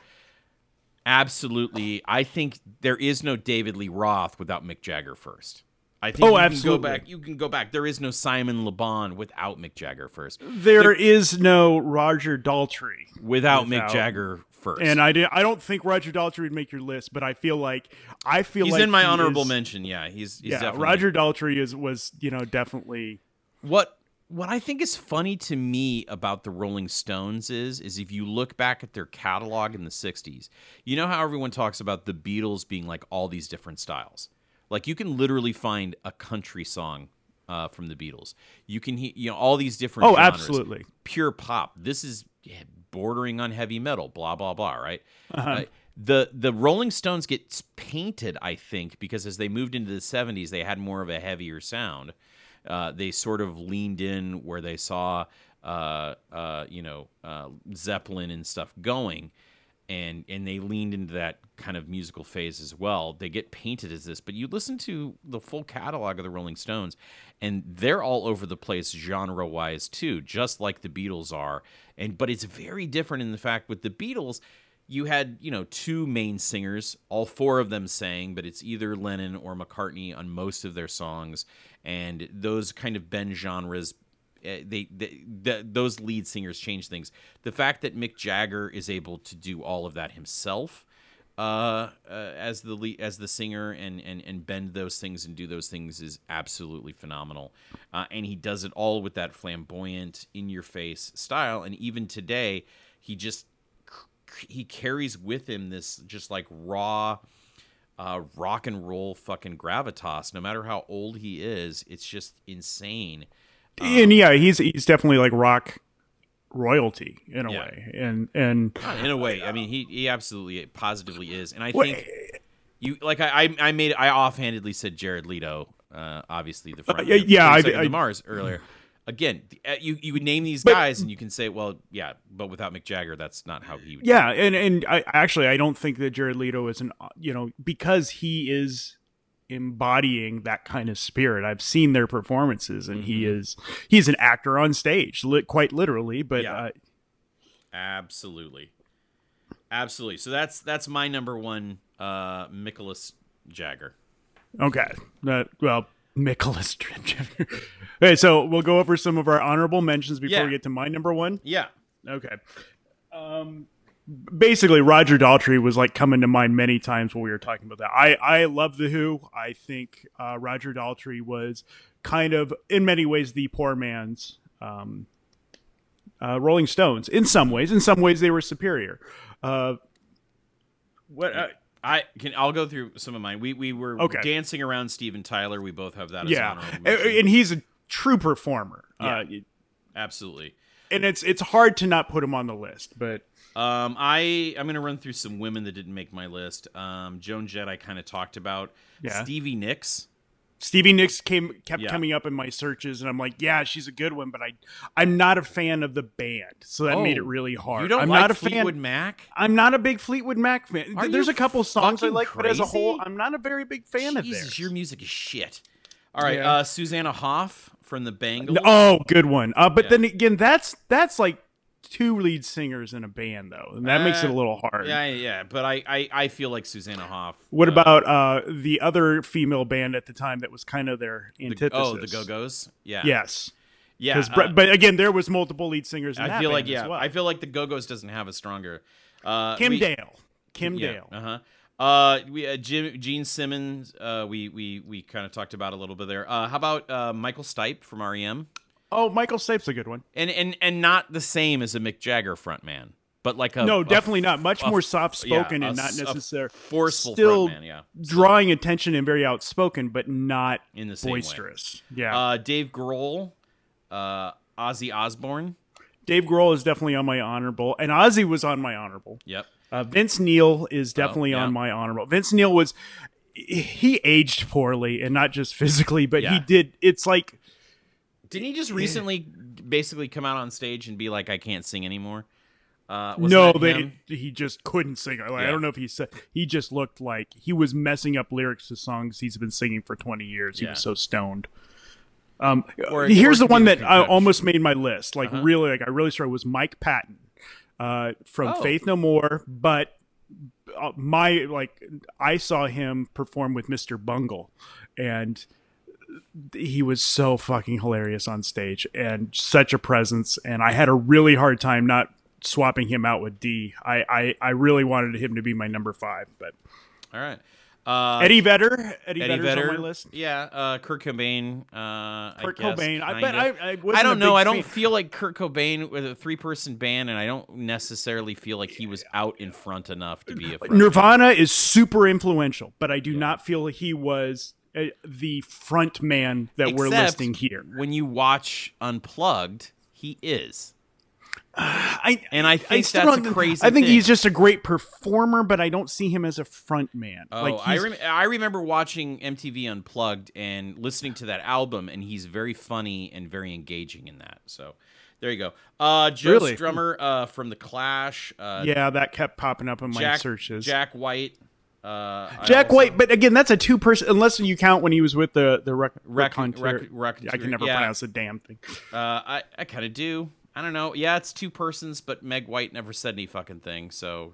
absolutely. I think there is no David Lee Roth without Mick Jagger first. I think Oh, you can absolutely. go back. You can go back. There is no Simon Le Bon without Mick Jagger first. there is no Roger Daltrey. Without, Mick Jagger first. And I did, I don't think Roger Daltrey would make your list, but I feel like I feel he's like in my honorable is- mention. Yeah, he's, he's Yeah, definitely Roger Daltrey is was you know definitely what what I think is funny to me about the Rolling Stones is is if you look back at their catalog in the 60s, you know how everyone talks about the Beatles being like all these different styles. Like you can literally find a country song uh, from the Beatles. You can hear you know all these different Oh, genres. absolutely. Pure pop. This is bordering on heavy metal, blah blah blah, right? Uh-huh. Uh, the the Rolling Stones get painted, I think, because as they moved into the 70s, they had more of a heavier sound uh, they sort of leaned in where they saw, uh, uh, you know, uh, Zeppelin and stuff going, and and they leaned into that kind of musical phase as well. They get painted as this, but you listen to the full catalog of the Rolling Stones, and they're all over the place genre wise too, just like the Beatles are. And but it's very different in the fact with the Beatles you had you know two main singers all four of them sang but it's either lennon or mccartney on most of their songs and those kind of bend genres eh, they, they the, those lead singers change things the fact that mick jagger is able to do all of that himself uh, uh, as the lead, as the singer and, and and bend those things and do those things is absolutely phenomenal, uh, and he does it all with that flamboyant, in your face style. And even today, he just he carries with him this just like raw uh, rock and roll fucking gravitas. No matter how old he is, it's just insane. and yeah, he's he's definitely like rock royalty in a Yeah. way, and and Not in a way, I mean, he he absolutely positively is, and I Well, think you like I I made I offhandedly said Jared Leto, uh, obviously the front yeah, yeah, I- I, I- Mars earlier. [laughs] Again, uh, you you would name these But- guys and you can say, well, yeah, but without Mick Jagger, that's not how he would. yeah, and and I actually I don't think that Jared Leto is an you know because he is embodying that kind of spirit. I've seen their performances, and he Mm-hmm. is he's an actor on stage, li- quite literally. But Yeah. uh, Absolutely, absolutely. So that's that's my number one, uh, Nicholas Jagger. Okay. Uh, well, Nicholas Jagger. okay, [laughs] so we'll go over some of our honorable mentions before Yeah. we get to my number one. Yeah, Okay. Um, basically, Roger Daltrey was like coming to mind many times when we were talking about that. I I love the Who. I think uh, Roger Daltrey was kind of, in many ways, the poor man's um, uh, Rolling Stones. In some ways, in some ways, they were superior. Uh, what? I can. I'll go through some of mine. We we were Okay. dancing around Steven Tyler. We both have that. As yeah, and, he's a true performer. Uh, absolutely. and it's it's hard to not put him on the list, but Um, I I'm gonna run through some women that didn't make my list. Um, Joan Jett I kind of talked about. Yeah. Stevie Nicks. Stevie Nicks came kept Yeah. coming up in my searches, and I'm like, yeah, she's a good one, but I I'm not a fan of the band, so that made it Oh, really hard. You don't I'm like not a Fleetwood fan. Mac? I'm not a big Fleetwood Mac fan. Are There's a couple songs I like, but as a whole. I'm not a very big fan of Jesus, theirs. your music is shit. All right, Yeah. uh, Susanna Hoff from the Bangles. Oh, good one. Uh, but Yeah. then again, that's that's like two lead singers in a band, though, and that makes it a Uh, little hard. Yeah, yeah, but I, I, I feel like Susanna Hoff. What uh, about uh, the other female band at the time that was kind of their the, antithesis? oh the Go Go's? Yeah, Yes. yeah. uh, Bre- but again, there was multiple lead singers. In I feel like yeah, well. I feel like the Go Go's doesn't have a stronger. Uh, Kim we- Dale. Kim yeah, Dale. Uh huh. Uh, we uh, Jim, Gene Simmons. Uh, we we we kind of talked about a little bit there. Uh, how about uh, Michael Stipe from REM? Oh, Michael Stipe's a good one. And and and not the same as a Mick Jagger frontman, but like a no, a definitely not. Much a more soft spoken yeah, and a not necessarily forceful Still frontman. Yeah, drawing attention and very outspoken, but not in the same way. boisterous. Yeah. Uh, Dave Grohl, uh, Ozzy Osbourne. Dave Grohl is definitely on my honorable, and Ozzy was on my honorable. Yep. Uh, Vince Neil is definitely Oh, yeah. on my honorable. Vince Neil was he aged poorly, and not just physically, but he did. It's like Didn't he just recently basically come out on stage and be like, "I can't sing anymore"? Uh, no, they, he just couldn't sing. Like, I don't know if he said he just looked like he was messing up lyrics to songs he's been singing for twenty years. He Yeah. was so stoned. Um, Or- here's or the one that I almost made my list. Like Uh-huh. really, like I really started was Mike Patton uh, from Oh. Faith No More, but uh, my like I saw him perform with Mr. Bungle, and he was so fucking hilarious on stage and such a presence. And I had a really hard time not swapping him out with D. I, I, I really wanted him to be my number five, but All right. Uh, Eddie Vedder, Eddie, Eddie Vedder's Vedder. on my list. Yeah. Uh, Kurt Cobain. Uh, Kurt I guess, Cobain. I bet I, I, wasn't I don't know. I don't fan- feel like Kurt Cobain with a three-person band, and I don't necessarily feel like he was out in front enough to be a front Nirvana is super influential, but I do not feel he was the front man that we're listing here. When you watch Unplugged, he is. [sighs] I, And I think still that's a crazy I think thing. he's just a great performer, but I don't see him as a front man. Oh, like I, rem- I remember watching MTV Unplugged and listening to that album, and he's very funny and very engaging in that. So there you go. Uh, Joe Really? Strummer uh, from The Clash. Uh, yeah, that kept popping up in my Jack, searches. Jack White. Uh, Jack also- White, but again, that's a two person. Unless you count when he was with the the rec, Rec- Rec- Rec- I can never yeah. pronounce the damn thing. Uh, I, I kind of do. I don't know. Yeah, it's two persons, but Meg White never said any fucking thing. So,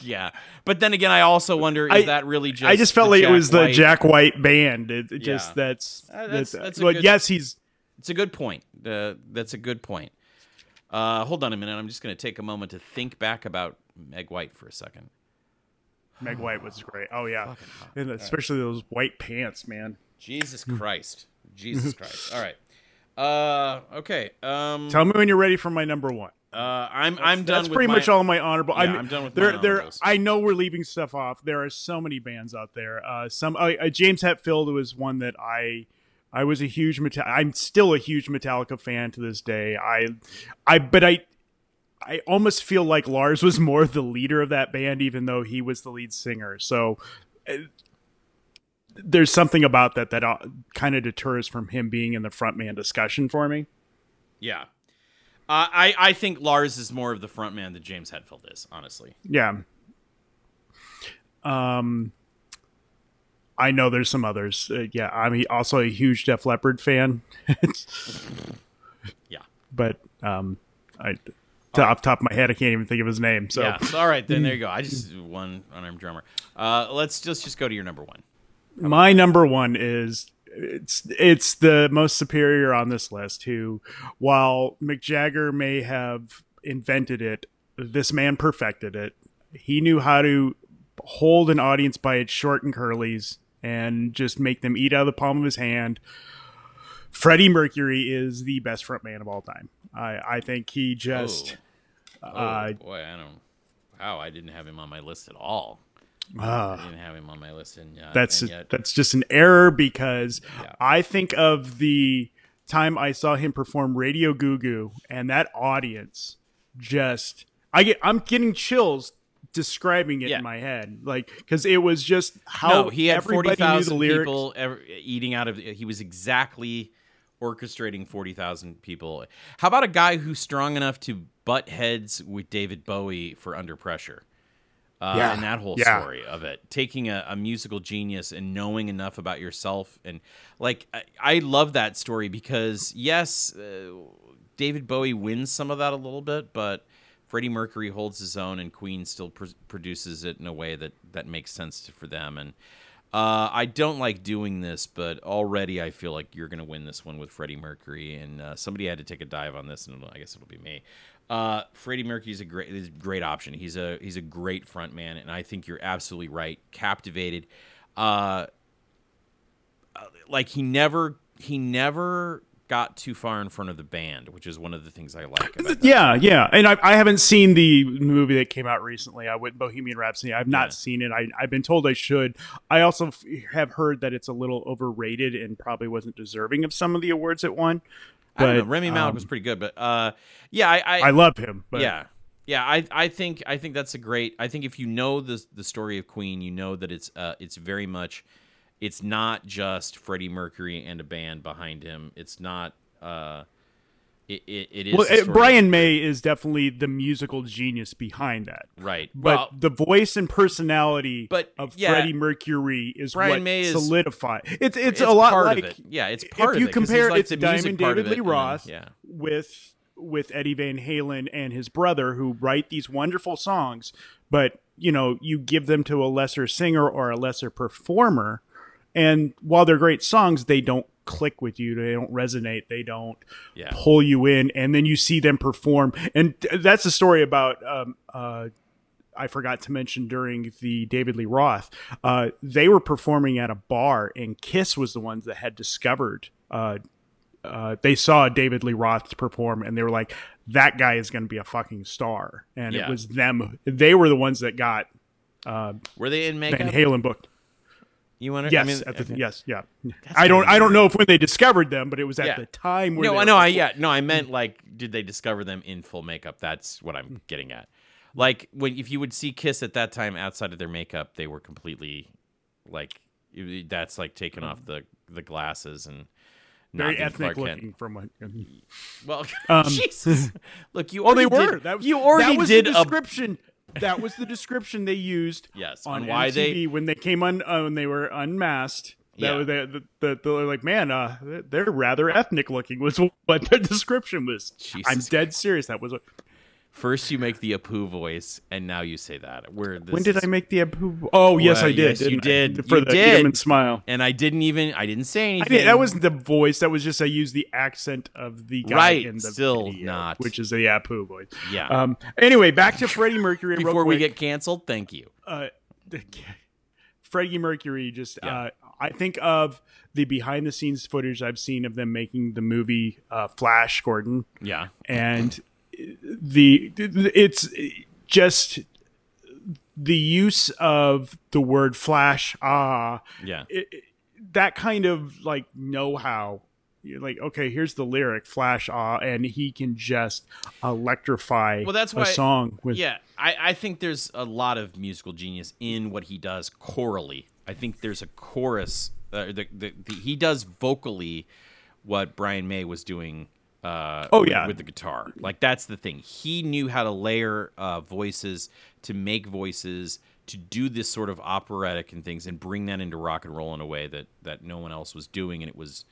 yeah. But then again, I also wonder is I- that really just? I just felt like it Jack was the Jack White band. It, it just Yeah. that's Uh, that's- that's, that's well, good- yes, he's It's a good point. Uh, that's a good point. Uh, hold on a minute. I'm just going to take a moment to think back about Meg White for a second. Meg White was great. Oh yeah, and especially those white pants, man. Jesus Christ. Jesus [laughs] Christ. All right. Uh, okay. Um, Tell me when you're ready for my number one. uh, I'm I'm done. That's with pretty my- much all my honorable. Yeah, I mean, I'm done with there. my there. I know we're leaving stuff off. There are so many bands out there. Uh, some uh, uh, James Hetfield was one that I. I was a huge Metallica. I'm still a huge Metallica fan to this day. I, I, but I, I almost feel like Lars was more the leader of that band, even though he was the lead singer. So, uh, there's something about that that uh, kind of deters from him being in the frontman discussion for me. Yeah. Uh, I I think Lars is more of the front man than James Hetfield is. Honestly. Yeah. Um, I know there's some others. Uh, yeah, I'm also a huge Def Leppard fan. [laughs] Yeah. but um, I to, off the top of my head, I can't even think of his name. So Yeah. So, all right, then there you go. I just [laughs] one unarmed drummer. Uh, let's just just go to your number one. my number one is it's it's the most superior on this list. Who, while Mick Jagger may have invented it, this man perfected it. He knew how to hold an audience by its short and curlies and just make them eat out of the palm of his hand. Freddie Mercury is the best frontman of all time. I, I think he just Oh, uh, boy, I don't. Wow, I didn't have him on my list at all. uh, I didn't have him on my list, and uh, that's and yet, that's just an error because Yeah. I think of the time I saw him perform Radio Ga Ga and that audience just I get I'm getting chills describing it Yeah. in my head like because it was just how no, he had forty thousand people ever, eating out of. He was exactly orchestrating forty thousand people. How about a guy who's strong enough to butt heads with David Bowie for Under Pressure? Uh, Yeah, and that whole yeah. story of it, taking a, a musical genius and knowing enough about yourself, and like I, I love that story because yes, uh, David Bowie wins some of that a little bit, but Freddie Mercury holds his own, and Queen still pr- produces it in a way that that makes sense to, for them. And uh, I don't like doing this, but already I feel like you're going to win this one with Freddie Mercury, and uh, somebody had to take a dive on this, and I guess it'll be me. Uh, Freddie Mercury's a great, is a great option. He's a he's a great front man, and I think you're absolutely right. Captivated, uh, uh, like he never he never got too far in front of the band, which is one of the things I like about that. yeah yeah and I, I haven't seen the movie that came out recently I went Bohemian Rhapsody I've not Yeah. seen it I, I've been told I should I also f- have heard that it's a little overrated and probably wasn't deserving of some of the awards it won I don't know. but, Rami Malek um, was pretty good, but uh, yeah, I, I, I love him but yeah, yeah. I, I think, I think that's a great. I think if you know the the story of Queen, you know that it's, uh, it's very much, it's not just Freddie Mercury and a band behind him. It's not, uh, it, it, it is. Well, uh, Brian of- May is definitely the musical genius behind that. right? But well, the voice and personality But, of yeah, Freddie Mercury is Brian what May is- solidified. It's, it's it's a lot like of it. Yeah, it's part if of you it. 'cause he's compare like it's Diamond David Lee and then- Roth yeah. with with Eddie Van Halen and his brother who write these wonderful songs, but you know you give them to a lesser singer or a lesser performer, and while they're great songs, they don't click with you. They don't resonate. They don't Yeah. pull you in. And then you see them perform. And that's the story about. Um, uh, I forgot to mention during the David Lee Roth, uh, they were performing at a bar, and Kiss was the ones that had discovered. Uh, uh, they saw David Lee Roth perform, and they were like, "That guy is going to be a fucking star." And Yeah. it was them. They were the ones that got Were they in Van makeup? Halen booked. You want to? Yes, I mean, at the, okay. yes, yeah. I don't, I don't know if when they discovered them, but it was at Yeah. the time. Where No, I know. I yeah. No, I meant like, did they discover them in full makeup? That's what I'm getting at. Like when if you would see Kiss at that time outside of their makeup, they were completely like that's like taking off the the glasses and not very ethnic looking from what. Well, [laughs] Um, Jesus, look, you Oh, they already were. Did, that was, you already that was did the a description. That was the description they used. [laughs] Yes, on, on why MTV they- when they came on uh, when they were unmasked. That Yeah. was the, the, they're like, man, uh, they're rather ethnic looking. Was [laughs] what their description was. Jesus I'm dead serious. That was what. First you make the Apu voice, and now you say that. Where this When did is- I make the Abu? Oh, yes, Well, I did. yes, you didn't I? did. For You the did. human smile. And I didn't even. I didn't say I anything. did, that wasn't the voice. That was just I used the accent of the guy Right, in the still video, not. which is the Apu voice. Yeah. Um. Anyway, back to Freddie Mercury. real Before we get canceled, thank you. uh, [laughs] Freddie Mercury just Yeah. uh, I think of the behind the scenes footage I've seen of them making the movie uh, Flash Gordon Yeah. and the it's just the use of the word flash ah Yeah. it, that kind of like know how you're like okay here's the lyric flash ah and he can just electrify Well, that's why a song with Yeah, I, I think there's a lot of musical genius in what he does chorally. I think there's a chorus. Uh, the, the, the, he does vocally what Brian May was doing. Uh, Oh, with- yeah. with the guitar. Like that's the thing. He knew how to layer uh, voices, to make voices, to do this sort of operatic and things, and bring that into rock and roll in a way that that no one else was doing. And it was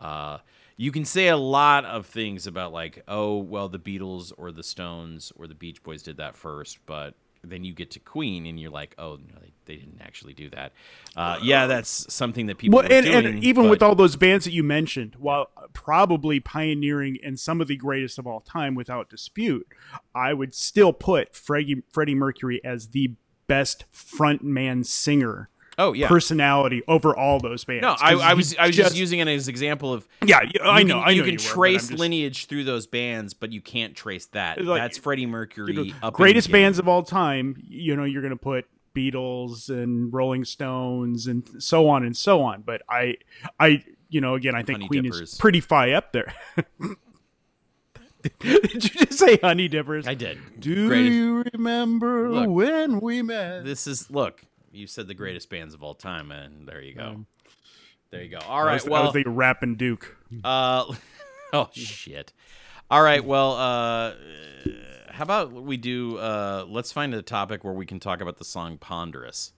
uh, you can say a lot of things about like, oh, well, the Beatles or the Stones or the Beach Boys did that first, but then you get to Queen and you're like, oh, no, they, they didn't actually do that. Uh, yeah, that's something that people well, were and, doing. and even with all those bands that you mentioned, while probably pioneering and some of the greatest of all time without dispute, I would still put Freddie, Freddie Mercury as the best frontman singer oh yeah, personality over all those bands. no, I, I was I was just, using it as an example of yeah, I you know, can, I know you can were, but trace I'm just- lineage through those bands, but you can't trace that. Like, That's Freddie Mercury. you know, greatest bands of all time. You know, you're going to put Beatles and Rolling Stones and so on and so on. But I, I, you know, again, I think Honey Queen Dippers. is pretty high up there. [laughs] Did you just say Honey Dippers? I did. Do Greatest- you remember Look, when we met? This is look. You said the greatest bands of all time, and there you go. Um, there you go. All right. was, well, was thinking Rappin' Duke. [laughs] Uh, [laughs] oh shit. All right. Well, uh, how about we do? Uh, let's find a topic where we can talk about the song "Ponderous."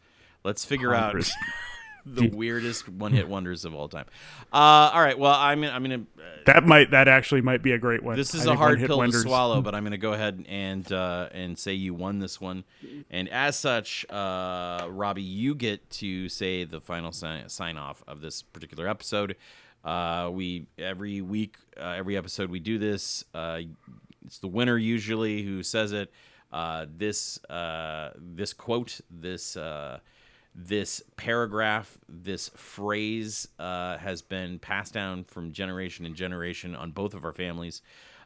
Let's figure Ponderous. out [laughs] the weirdest one-hit wonders of all time. Uh, all right. Well, I'm I'm gonna. Uh, That might that actually might be a great one. this is a hard pill wonders- to swallow, but I'm going to go ahead and uh, and say you won this one, and as such, uh, Robbie, you get to say the final sign, sign off of this particular episode. Uh, we every week, uh, every episode, we do this. Uh, it's the winner usually who says it. Uh, this uh, this quote, this uh, this paragraph, this phrase uh, has been passed down from generation and generation on both of our families.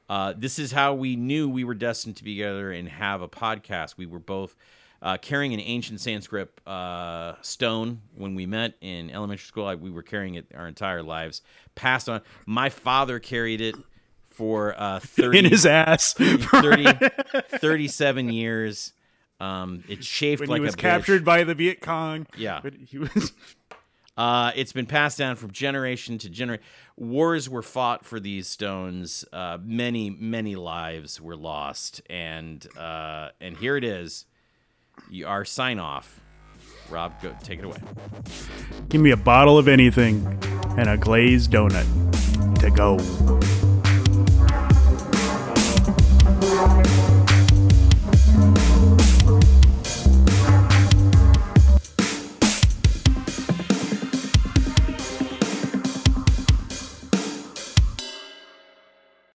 Uh, this is how we knew we were destined to be together and have a podcast. We were both uh, carrying an ancient Sanskrit uh, stone when we met in elementary school. I, we were carrying it our entire lives. Passed on. My father carried it for uh, 30, [laughs] in his ass 30 37 years. Um, it's shaped when like he was captured bitch. by the Viet Cong. Yeah, but he was. [laughs] Uh, it's been passed down from generation to generation. Wars were fought for these stones. Uh, many, many lives were lost, and uh, and here it is, our sign off. Rob, go take it away. Give me a bottle of anything and a glazed donut to go.